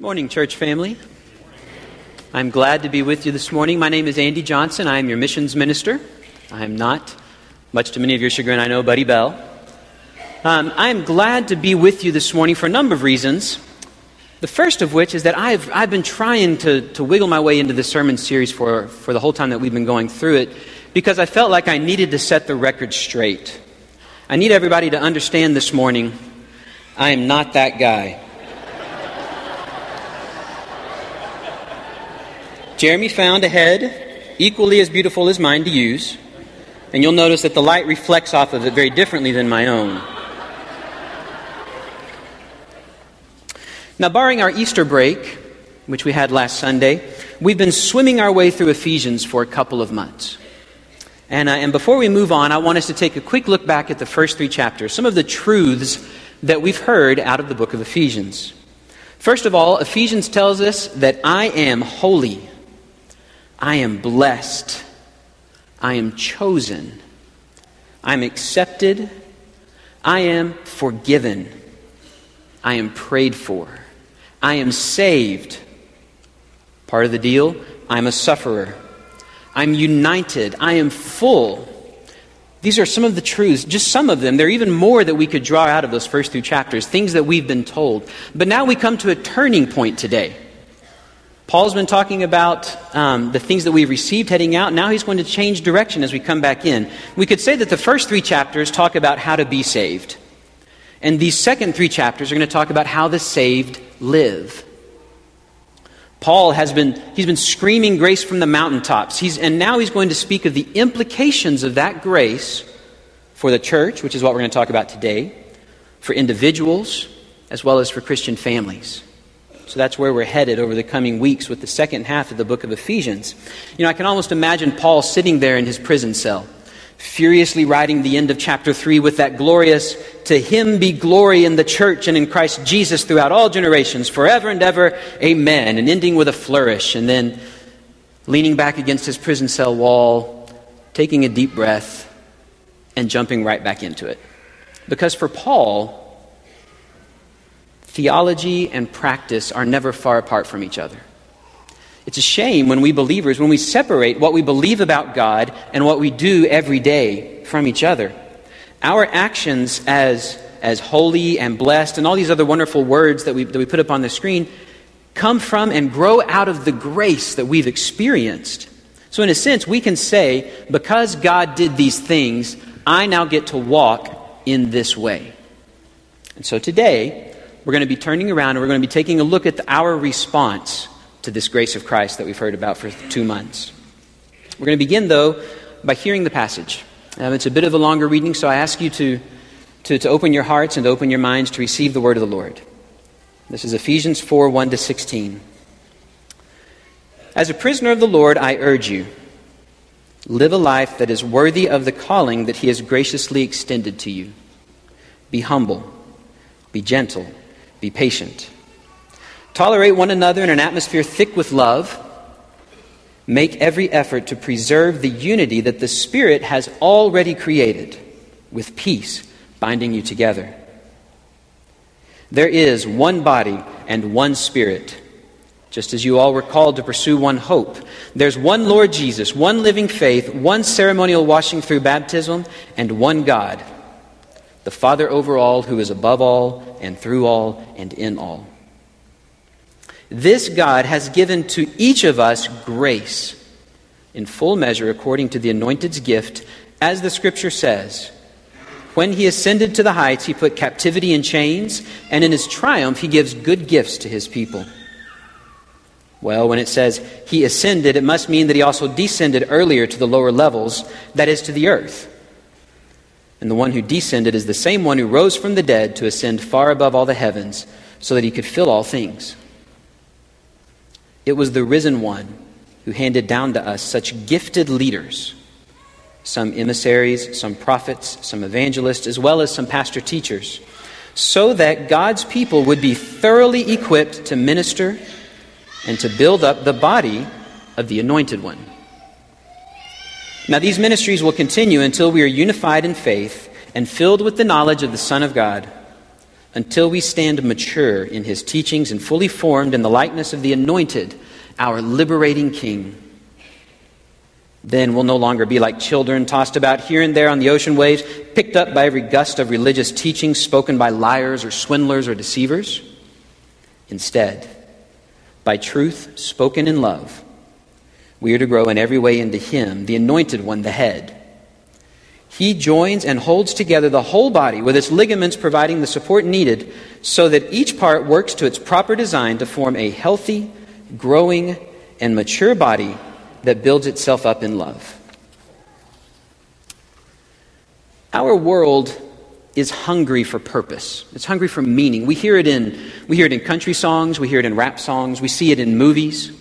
Morning, church family. I'm glad to be with you this morning. My name is Andy Johnson. I am your missions minister. I am not, much to many of your chagrin, I know, Buddy Bell. Um, I am glad to be with you this morning for a number of reasons. The first of which is that I've, I've been trying to, to wiggle my way into the sermon series for, for the whole time that we've been going through it because I felt like I needed to set the record straight. I need everybody to understand this morning I am not that guy. Jeremy found a head equally as beautiful as mine to use, and you'll notice that the light reflects off of it very differently than my own. Now, barring our Easter break, which we had last Sunday, we've been swimming our way through Ephesians for a couple of months. And, uh, and before we move on, I want us to take a quick look back at the first three chapters, some of the truths that we've heard out of the book of Ephesians. First of all, Ephesians tells us that I am holy. I am blessed. I am chosen. I'm accepted. I am forgiven. I am prayed for. I am saved. Part of the deal, I'm a sufferer. I'm united. I am full. These are some of the truths, just some of them. There are even more that we could draw out of those first two chapters, things that we've been told. But now we come to a turning point today. Paul's been talking about um, the things that we've received heading out. Now he's going to change direction as we come back in. We could say that the first three chapters talk about how to be saved. And these second three chapters are going to talk about how the saved live. Paul has been, he's been screaming grace from the mountaintops. He's, and now he's going to speak of the implications of that grace for the church, which is what we're going to talk about today, for individuals, as well as for Christian families. So that's where we're headed over the coming weeks with the second half of the book of Ephesians. You know, I can almost imagine Paul sitting there in his prison cell, furiously writing the end of chapter 3 with that glorious, To him be glory in the church and in Christ Jesus throughout all generations, forever and ever, amen, and ending with a flourish, and then leaning back against his prison cell wall, taking a deep breath, and jumping right back into it. Because for Paul, theology and practice are never far apart from each other. It's a shame when we believers, when we separate what we believe about God and what we do every day from each other. Our actions as, as holy and blessed and all these other wonderful words that we, that we put up on the screen come from and grow out of the grace that we've experienced. So, in a sense, we can say, because God did these things, I now get to walk in this way. And so today, we're going to be turning around and we're going to be taking a look at our response to this grace of Christ that we've heard about for two months. We're going to begin, though, by hearing the passage. Um, it's a bit of a longer reading, so I ask you to, to, to open your hearts and open your minds to receive the word of the Lord. This is Ephesians 4 1 to 16. As a prisoner of the Lord, I urge you live a life that is worthy of the calling that He has graciously extended to you. Be humble, be gentle be patient. Tolerate one another in an atmosphere thick with love. Make every effort to preserve the unity that the Spirit has already created, with peace binding you together. There is one body and one Spirit, just as you all were called to pursue one hope. There's one Lord Jesus, one living faith, one ceremonial washing through baptism, and one God the Father over all, who is above all, and through all, and in all. This God has given to each of us grace in full measure according to the anointed's gift, as the Scripture says. When he ascended to the heights, he put captivity in chains, and in his triumph, he gives good gifts to his people. Well, when it says he ascended, it must mean that he also descended earlier to the lower levels, that is, to the earth. And the one who descended is the same one who rose from the dead to ascend far above all the heavens so that he could fill all things. It was the risen one who handed down to us such gifted leaders some emissaries, some prophets, some evangelists, as well as some pastor teachers, so that God's people would be thoroughly equipped to minister and to build up the body of the anointed one. Now, these ministries will continue until we are unified in faith and filled with the knowledge of the Son of God, until we stand mature in his teachings and fully formed in the likeness of the anointed, our liberating King. Then we'll no longer be like children tossed about here and there on the ocean waves, picked up by every gust of religious teaching spoken by liars or swindlers or deceivers. Instead, by truth spoken in love, we are to grow in every way into Him, the anointed one, the head. He joins and holds together the whole body with its ligaments providing the support needed so that each part works to its proper design to form a healthy, growing, and mature body that builds itself up in love. Our world is hungry for purpose. It's hungry for meaning. We hear it in we hear it in country songs, we hear it in rap songs, we see it in movies.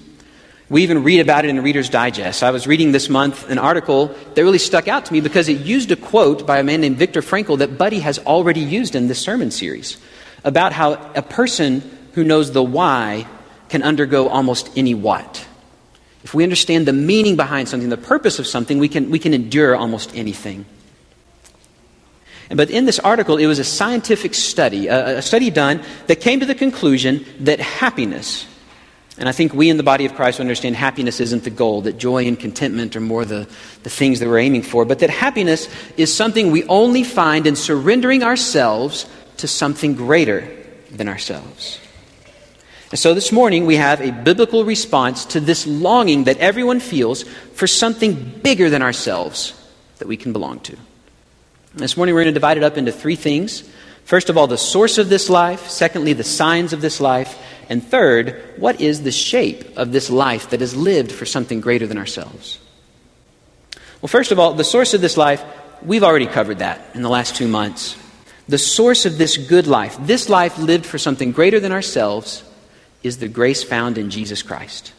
We even read about it in Reader's Digest. I was reading this month an article that really stuck out to me because it used a quote by a man named Viktor Frankl that Buddy has already used in this sermon series about how a person who knows the why can undergo almost any what. If we understand the meaning behind something, the purpose of something, we can, we can endure almost anything. But in this article, it was a scientific study, a, a study done that came to the conclusion that happiness and I think we in the body of Christ understand happiness isn't the goal, that joy and contentment are more the, the things that we're aiming for, but that happiness is something we only find in surrendering ourselves to something greater than ourselves. And so this morning we have a biblical response to this longing that everyone feels for something bigger than ourselves that we can belong to. And this morning we're going to divide it up into three things. First of all, the source of this life. Secondly, the signs of this life. And third, what is the shape of this life that is lived for something greater than ourselves? Well, first of all, the source of this life, we've already covered that in the last two months. The source of this good life, this life lived for something greater than ourselves, is the grace found in Jesus Christ.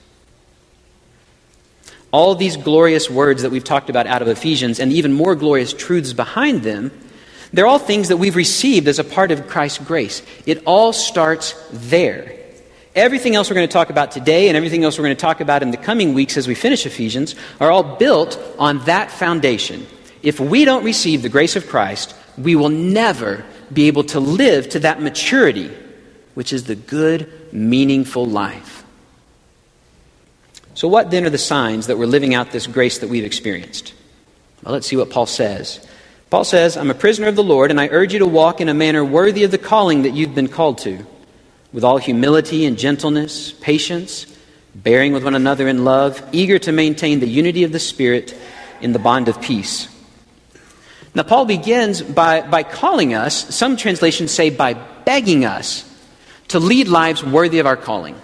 All these glorious words that we've talked about out of Ephesians and even more glorious truths behind them, they're all things that we've received as a part of Christ's grace. It all starts there. Everything else we're going to talk about today and everything else we're going to talk about in the coming weeks as we finish Ephesians are all built on that foundation. If we don't receive the grace of Christ, we will never be able to live to that maturity, which is the good, meaningful life. So, what then are the signs that we're living out this grace that we've experienced? Well, let's see what Paul says. Paul says, I'm a prisoner of the Lord, and I urge you to walk in a manner worthy of the calling that you've been called to with all humility and gentleness, patience, bearing with one another in love, eager to maintain the unity of the Spirit in the bond of peace. Now, Paul begins by, by calling us, some translations say by begging us, to lead lives worthy of our calling.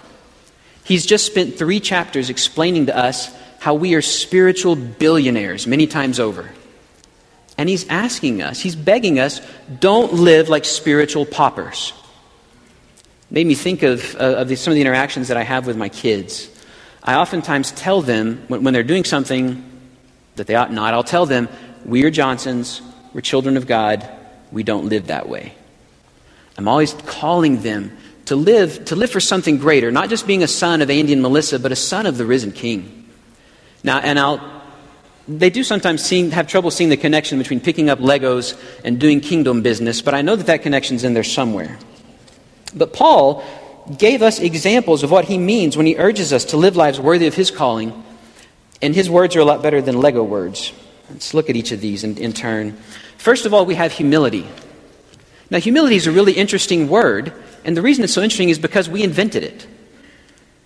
He's just spent three chapters explaining to us how we are spiritual billionaires many times over. And he's asking us, he's begging us, don't live like spiritual paupers made me think of, uh, of the, some of the interactions that I have with my kids. I oftentimes tell them, when, when they're doing something that they ought not, I'll tell them, we are Johnsons, we're children of God, we don't live that way. I'm always calling them to live, to live for something greater, not just being a son of Andy and Melissa, but a son of the risen King. Now, and I'll, they do sometimes seeing, have trouble seeing the connection between picking up Legos and doing kingdom business, but I know that that connection's in there somewhere. But Paul gave us examples of what he means when he urges us to live lives worthy of his calling. And his words are a lot better than Lego words. Let's look at each of these in, in turn. First of all, we have humility. Now, humility is a really interesting word, and the reason it's so interesting is because we invented it.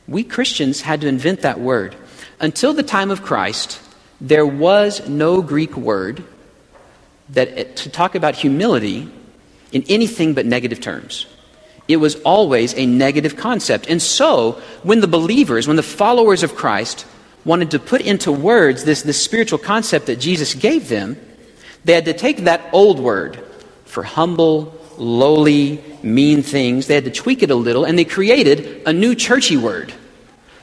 We Christians had to invent that word. Until the time of Christ, there was no Greek word that to talk about humility in anything but negative terms. It was always a negative concept. And so, when the believers, when the followers of Christ wanted to put into words this, this spiritual concept that Jesus gave them, they had to take that old word for humble, lowly, mean things, they had to tweak it a little, and they created a new churchy word.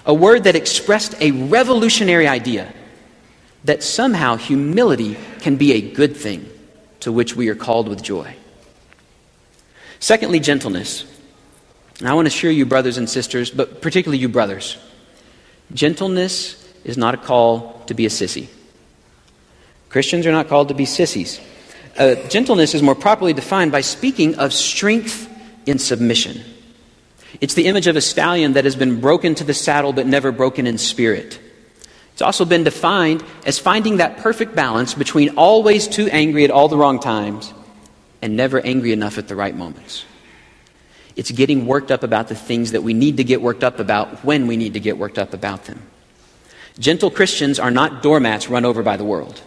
A word that expressed a revolutionary idea that somehow humility can be a good thing to which we are called with joy. Secondly, gentleness. And I want to assure you, brothers and sisters, but particularly you brothers, gentleness is not a call to be a sissy. Christians are not called to be sissies. Uh, gentleness is more properly defined by speaking of strength in submission. It's the image of a stallion that has been broken to the saddle but never broken in spirit. It's also been defined as finding that perfect balance between always too angry at all the wrong times and never angry enough at the right moments. It's getting worked up about the things that we need to get worked up about when we need to get worked up about them. Gentle Christians are not doormats run over by the world.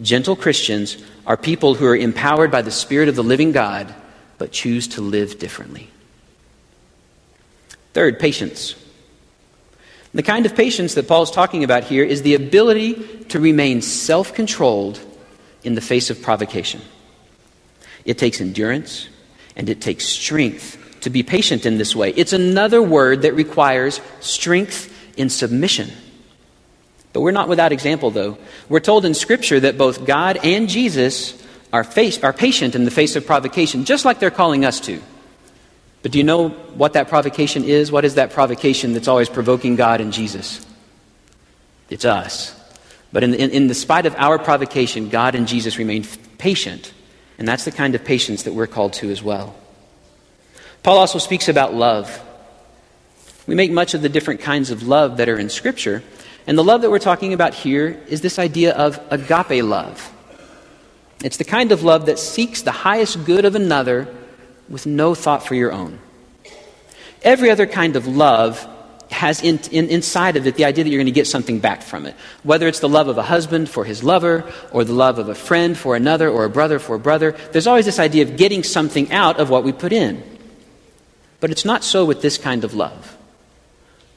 Gentle Christians are people who are empowered by the Spirit of the living God but choose to live differently. Third, patience. The kind of patience that Paul is talking about here is the ability to remain self controlled in the face of provocation. It takes endurance and it takes strength to be patient in this way. It's another word that requires strength in submission. But we're not without example, though. We're told in Scripture that both God and Jesus are, face, are patient in the face of provocation, just like they're calling us to. But do you know what that provocation is? What is that provocation that's always provoking God and Jesus? It's us. But in, in, in the spite of our provocation, God and Jesus remain patient. And that's the kind of patience that we're called to as well. Paul also speaks about love. We make much of the different kinds of love that are in Scripture. And the love that we're talking about here is this idea of agape love. It's the kind of love that seeks the highest good of another with no thought for your own. Every other kind of love has in, in, inside of it the idea that you're going to get something back from it. Whether it's the love of a husband for his lover, or the love of a friend for another, or a brother for a brother, there's always this idea of getting something out of what we put in. But it's not so with this kind of love.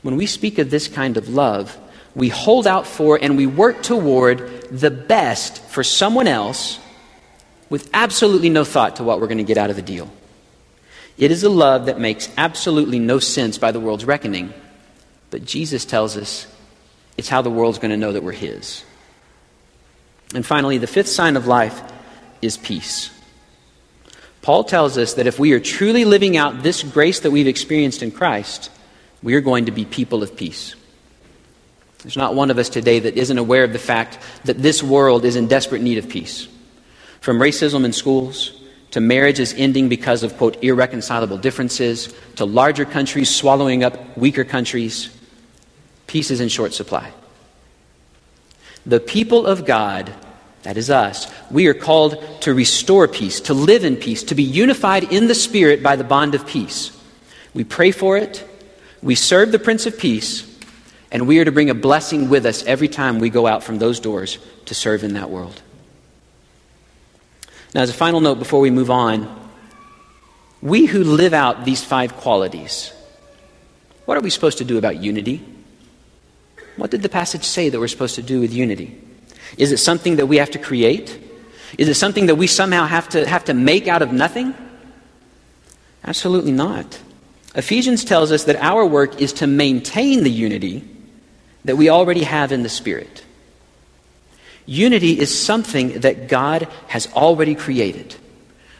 When we speak of this kind of love, we hold out for and we work toward the best for someone else with absolutely no thought to what we're going to get out of the deal. It is a love that makes absolutely no sense by the world's reckoning, but Jesus tells us it's how the world's going to know that we're His. And finally, the fifth sign of life is peace. Paul tells us that if we are truly living out this grace that we've experienced in Christ, we are going to be people of peace. There's not one of us today that isn't aware of the fact that this world is in desperate need of peace. From racism in schools, to marriages ending because of, quote, irreconcilable differences, to larger countries swallowing up weaker countries, peace is in short supply. The people of God, that is us, we are called to restore peace, to live in peace, to be unified in the Spirit by the bond of peace. We pray for it, we serve the Prince of Peace, and we are to bring a blessing with us every time we go out from those doors to serve in that world. Now, as a final note before we move on, we who live out these five qualities, what are we supposed to do about unity? What did the passage say that we're supposed to do with unity? Is it something that we have to create? Is it something that we somehow have to, have to make out of nothing? Absolutely not. Ephesians tells us that our work is to maintain the unity that we already have in the Spirit. Unity is something that God has already created.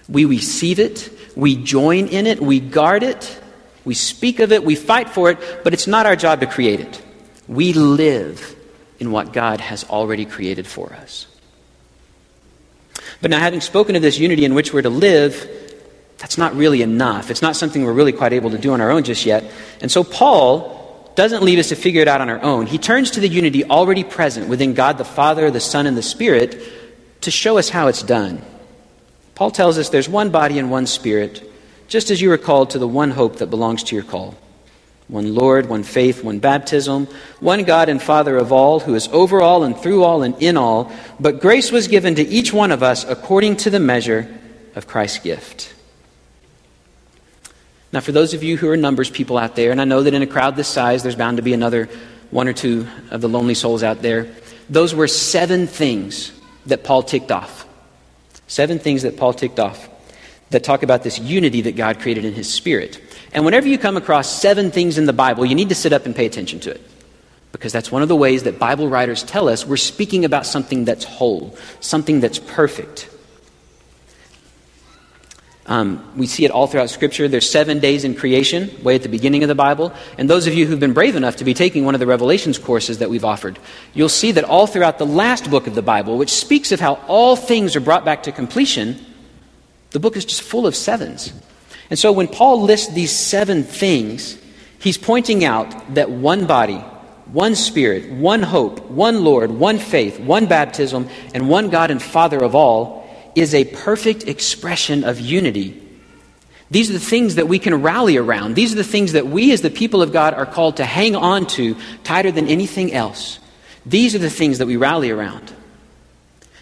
We receive it, we join in it, we guard it, we speak of it, we fight for it, but it's not our job to create it. We live in what God has already created for us. But now, having spoken of this unity in which we're to live, that's not really enough. It's not something we're really quite able to do on our own just yet. And so, Paul doesn't leave us to figure it out on our own. He turns to the unity already present within God the Father, the Son, and the Spirit to show us how it's done. Paul tells us there's one body and one Spirit, just as you were called to the one hope that belongs to your call. One Lord, one faith, one baptism, one God and Father of all, who is over all and through all and in all. But grace was given to each one of us according to the measure of Christ's gift. Now, for those of you who are numbers people out there, and I know that in a crowd this size, there's bound to be another one or two of the lonely souls out there, those were seven things that Paul ticked off. Seven things that Paul ticked off that talk about this unity that God created in his spirit. And whenever you come across seven things in the Bible, you need to sit up and pay attention to it. Because that's one of the ways that Bible writers tell us we're speaking about something that's whole, something that's perfect. Um, we see it all throughout Scripture. There's seven days in creation, way at the beginning of the Bible. And those of you who've been brave enough to be taking one of the Revelations courses that we've offered, you'll see that all throughout the last book of the Bible, which speaks of how all things are brought back to completion, the book is just full of sevens. And so when Paul lists these seven things, he's pointing out that one body, one Spirit, one hope, one Lord, one faith, one baptism, and one God and Father of all is a perfect expression of unity. These are the things that we can rally around. These are the things that we, as the people of God, are called to hang on to tighter than anything else. These are the things that we rally around.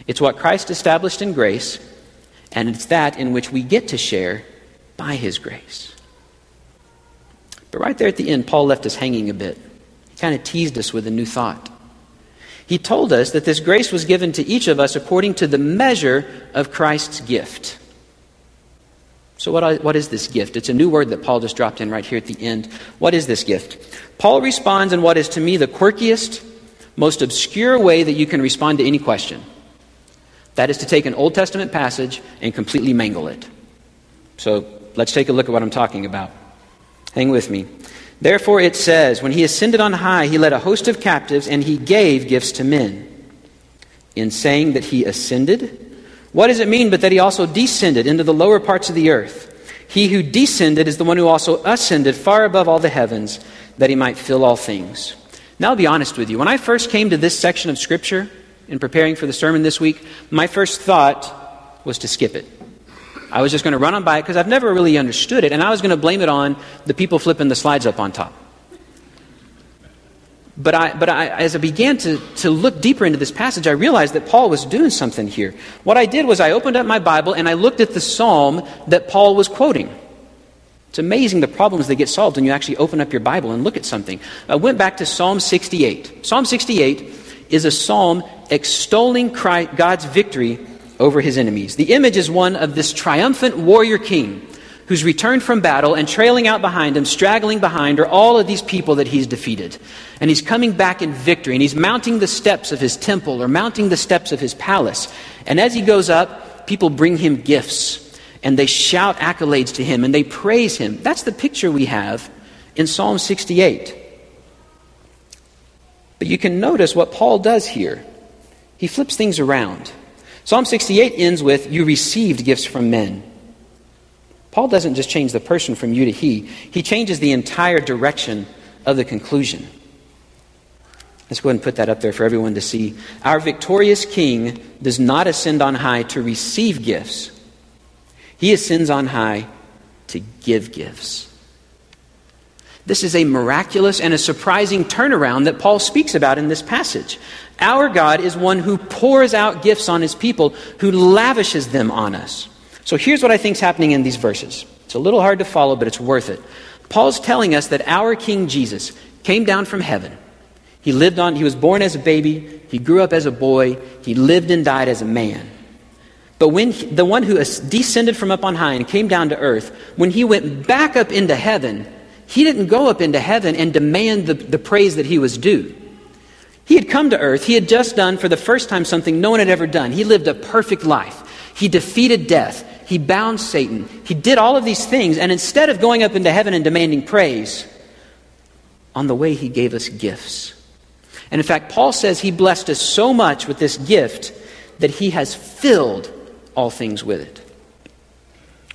It's what Christ established in grace, and it's that in which we get to share by His grace. But right there at the end, Paul left us hanging a bit. He kind of teased us with a new thought. He told us that this grace was given to each of us according to the measure of Christ's gift. So, what, what is this gift? It's a new word that Paul just dropped in right here at the end. What is this gift? Paul responds in what is to me the quirkiest, most obscure way that you can respond to any question. That is to take an Old Testament passage and completely mangle it. So, let's take a look at what I'm talking about. Hang with me. Therefore, it says, When he ascended on high, he led a host of captives, and he gave gifts to men. In saying that he ascended, what does it mean but that he also descended into the lower parts of the earth? He who descended is the one who also ascended far above all the heavens, that he might fill all things. Now, I'll be honest with you. When I first came to this section of Scripture in preparing for the sermon this week, my first thought was to skip it. I was just going to run on by it because I've never really understood it, and I was going to blame it on the people flipping the slides up on top. But, I, but I, as I began to, to look deeper into this passage, I realized that Paul was doing something here. What I did was I opened up my Bible and I looked at the psalm that Paul was quoting. It's amazing the problems that get solved when you actually open up your Bible and look at something. I went back to Psalm 68. Psalm 68 is a psalm extolling Christ, God's victory over his enemies. The image is one of this triumphant warrior king who's returned from battle, and trailing out behind him, straggling behind, are all of these people that he's defeated. And he's coming back in victory, and he's mounting the steps of his temple or mounting the steps of his palace. And as he goes up, people bring him gifts, and they shout accolades to him, and they praise him. That's the picture we have in Psalm 68. But you can notice what Paul does here. He flips things around. Psalm 68 ends with, You received gifts from men. Paul doesn't just change the person from you to he, he changes the entire direction of the conclusion. Let's go ahead and put that up there for everyone to see. Our victorious king does not ascend on high to receive gifts, he ascends on high to give gifts. This is a miraculous and a surprising turnaround that Paul speaks about in this passage. Our God is one who pours out gifts on his people, who lavishes them on us. So here's what I think is happening in these verses. It's a little hard to follow, but it's worth it. Paul's telling us that our King Jesus came down from heaven. He lived on, he was born as a baby, he grew up as a boy, he lived and died as a man. But when he, the one who descended from up on high and came down to earth, when he went back up into heaven, he didn't go up into heaven and demand the, the praise that he was due. He had come to earth. He had just done for the first time something no one had ever done. He lived a perfect life. He defeated death. He bound Satan. He did all of these things. And instead of going up into heaven and demanding praise, on the way he gave us gifts. And in fact, Paul says he blessed us so much with this gift that he has filled all things with it.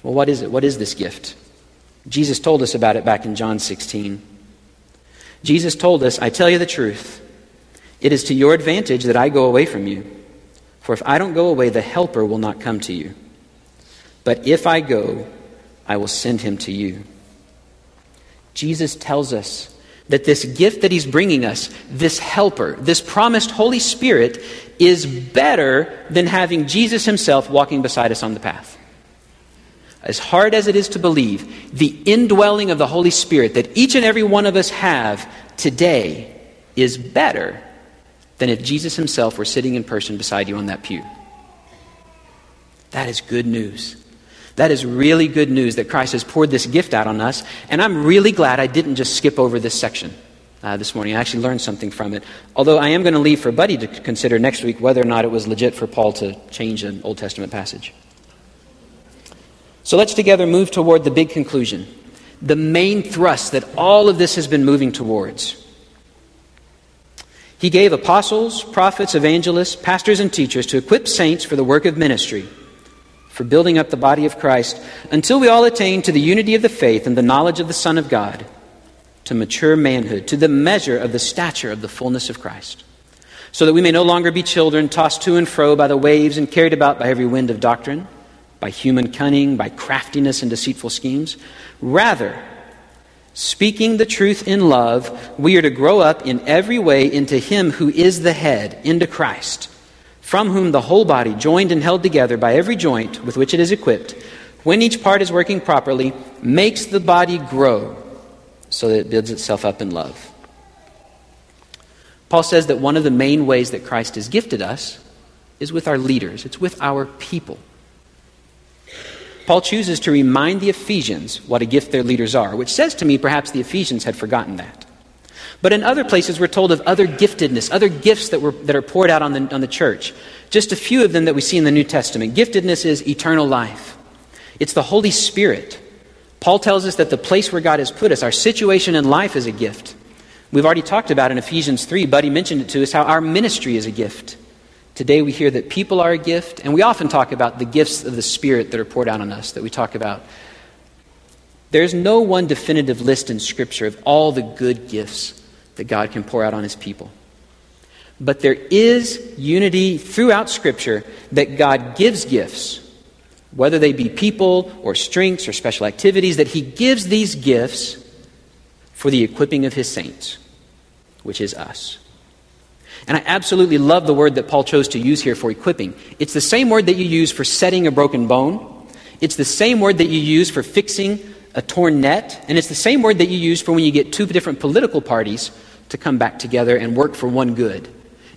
Well, what is it? What is this gift? Jesus told us about it back in John 16. Jesus told us, I tell you the truth. It is to your advantage that I go away from you. For if I don't go away, the Helper will not come to you. But if I go, I will send him to you. Jesus tells us that this gift that he's bringing us, this helper, this promised Holy Spirit, is better than having Jesus himself walking beside us on the path. As hard as it is to believe, the indwelling of the Holy Spirit that each and every one of us have today is better than if Jesus himself were sitting in person beside you on that pew. That is good news. That is really good news that Christ has poured this gift out on us. And I'm really glad I didn't just skip over this section uh, this morning. I actually learned something from it. Although I am going to leave for Buddy to consider next week whether or not it was legit for Paul to change an Old Testament passage. So let's together move toward the big conclusion, the main thrust that all of this has been moving towards. He gave apostles, prophets, evangelists, pastors, and teachers to equip saints for the work of ministry for building up the body of Christ until we all attain to the unity of the faith and the knowledge of the Son of God, to mature manhood, to the measure of the stature of the fullness of Christ, so that we may no longer be children tossed to and fro by the waves and carried about by every wind of doctrine, by human cunning, by craftiness and deceitful schemes. Rather, speaking the truth in love, we are to grow up in every way into Him who is the head, into Christ from whom the whole body, joined and held together by every joint with which it is equipped, when each part is working properly, makes the body grow so that it builds itself up in love. Paul says that one of the main ways that Christ has gifted us is with our leaders, it's with our people. Paul chooses to remind the Ephesians what a gift their leaders are, which says to me perhaps the Ephesians had forgotten that. But in other places, we're told of other giftedness, other gifts that, were, that are poured out on the, on the church. Just a few of them that we see in the New Testament. Giftedness is eternal life, it's the Holy Spirit. Paul tells us that the place where God has put us, our situation in life, is a gift. We've already talked about in Ephesians 3, Buddy mentioned it to us, how our ministry is a gift. Today we hear that people are a gift, and we often talk about the gifts of the Spirit that are poured out on us, that we talk about. There's no one definitive list in Scripture of all the good gifts that God can pour out on his people. But there is unity throughout Scripture that God gives gifts, whether they be people or strengths or special activities, that he gives these gifts for the equipping of his saints, which is us. And I absolutely love the word that Paul chose to use here for equipping. It's the same word that you use for setting a broken bone. It's the same word that you use for fixing a torn net. And it's the same word that you use for when you get two different political parties to come back together and work for one good.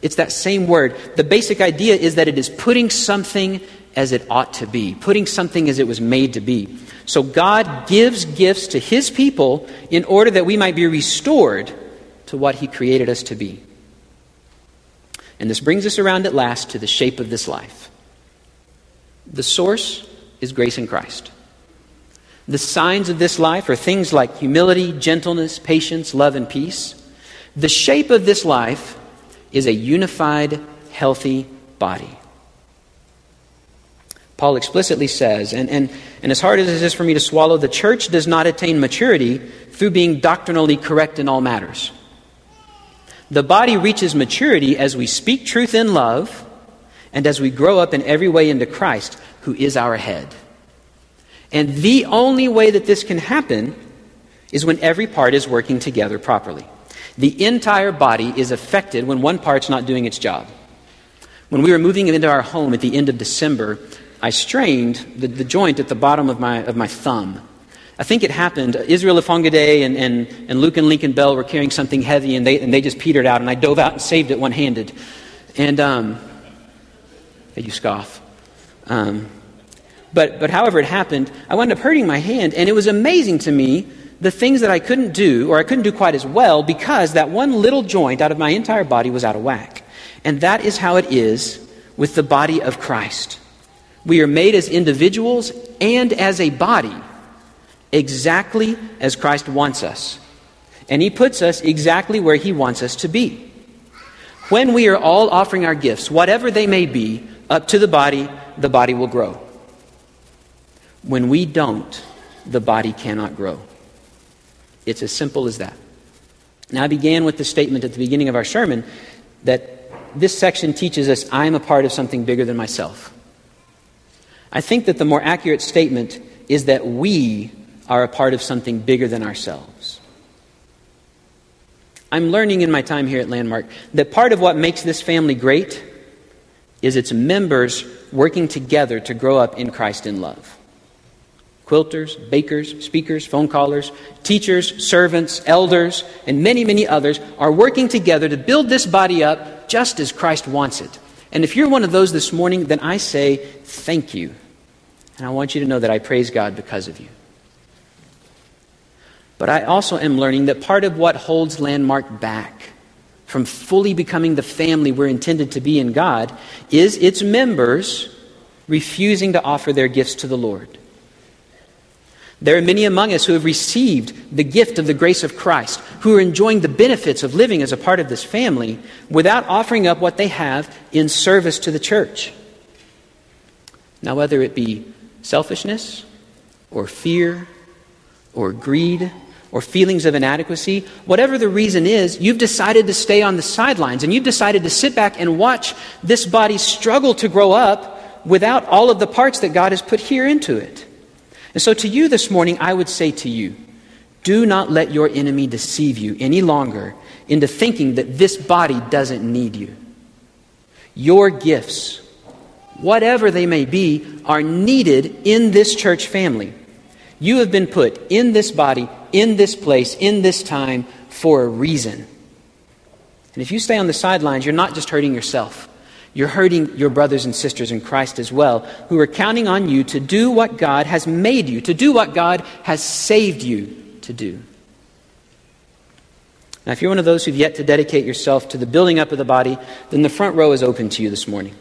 It's that same word. The basic idea is that it is putting something as it ought to be, putting something as it was made to be. So God gives gifts to his people in order that we might be restored to what he created us to be. And this brings us around at last to the shape of this life. The source is grace in Christ. The signs of this life are things like humility, gentleness, patience, love, and peace. The shape of this life is a unified, healthy body. Paul explicitly says, and, and, and as hard as it is for me to swallow, the church does not attain maturity through being doctrinally correct in all matters. The body reaches maturity as we speak truth in love and as we grow up in every way into Christ, who is our head. And the only way that this can happen is when every part is working together properly. The entire body is affected when one part's not doing its job. When we were moving into our home at the end of December, I strained the, the joint at the bottom of my, of my thumb. I think it happened. Israel Afongade and, and, and Luke and Lincoln Bell were carrying something heavy, and they, and they just petered out, and I dove out and saved it one handed. And um, you scoff. Um, but, but however it happened, I wound up hurting my hand, and it was amazing to me the things that I couldn't do, or I couldn't do quite as well, because that one little joint out of my entire body was out of whack. And that is how it is with the body of Christ. We are made as individuals and as a body, exactly as Christ wants us. And He puts us exactly where He wants us to be. When we are all offering our gifts, whatever they may be, up to the body, the body will grow. When we don't, the body cannot grow. It's as simple as that. Now, I began with the statement at the beginning of our sermon that this section teaches us I am a part of something bigger than myself. I think that the more accurate statement is that we are a part of something bigger than ourselves. I'm learning in my time here at Landmark that part of what makes this family great is its members working together to grow up in Christ in love quilters, bakers, speakers, phone callers, teachers, servants, elders, and many, many others are working together to build this body up just as Christ wants it. And if you're one of those this morning, then I say thank you. And I want you to know that I praise God because of you. But I also am learning that part of what holds Landmark back from fully becoming the family we're intended to be in God is its members refusing to offer their gifts to the Lord. There are many among us who have received the gift of the grace of Christ, who are enjoying the benefits of living as a part of this family without offering up what they have in service to the church. Now, whether it be selfishness or fear or greed or feelings of inadequacy, whatever the reason is, you've decided to stay on the sidelines and you've decided to sit back and watch this body struggle to grow up without all of the parts that God has put here into it. And so, to you this morning, I would say to you, do not let your enemy deceive you any longer into thinking that this body doesn't need you. Your gifts, whatever they may be, are needed in this church family. You have been put in this body, in this place, in this time for a reason. And if you stay on the sidelines, you're not just hurting yourself. You're hurting your brothers and sisters in Christ as well, who are counting on you to do what God has made you, to do what God has saved you to do. Now, if you're one of those who've yet to dedicate yourself to the building up of the body, then the front row is open to you this morning.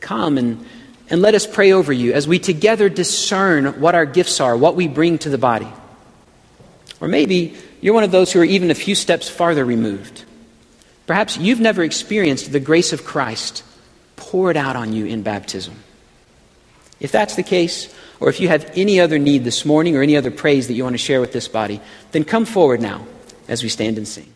Come and, and let us pray over you as we together discern what our gifts are, what we bring to the body. Or maybe you're one of those who are even a few steps farther removed. Perhaps you've never experienced the grace of Christ poured out on you in baptism. If that's the case, or if you have any other need this morning or any other praise that you want to share with this body, then come forward now as we stand and sing.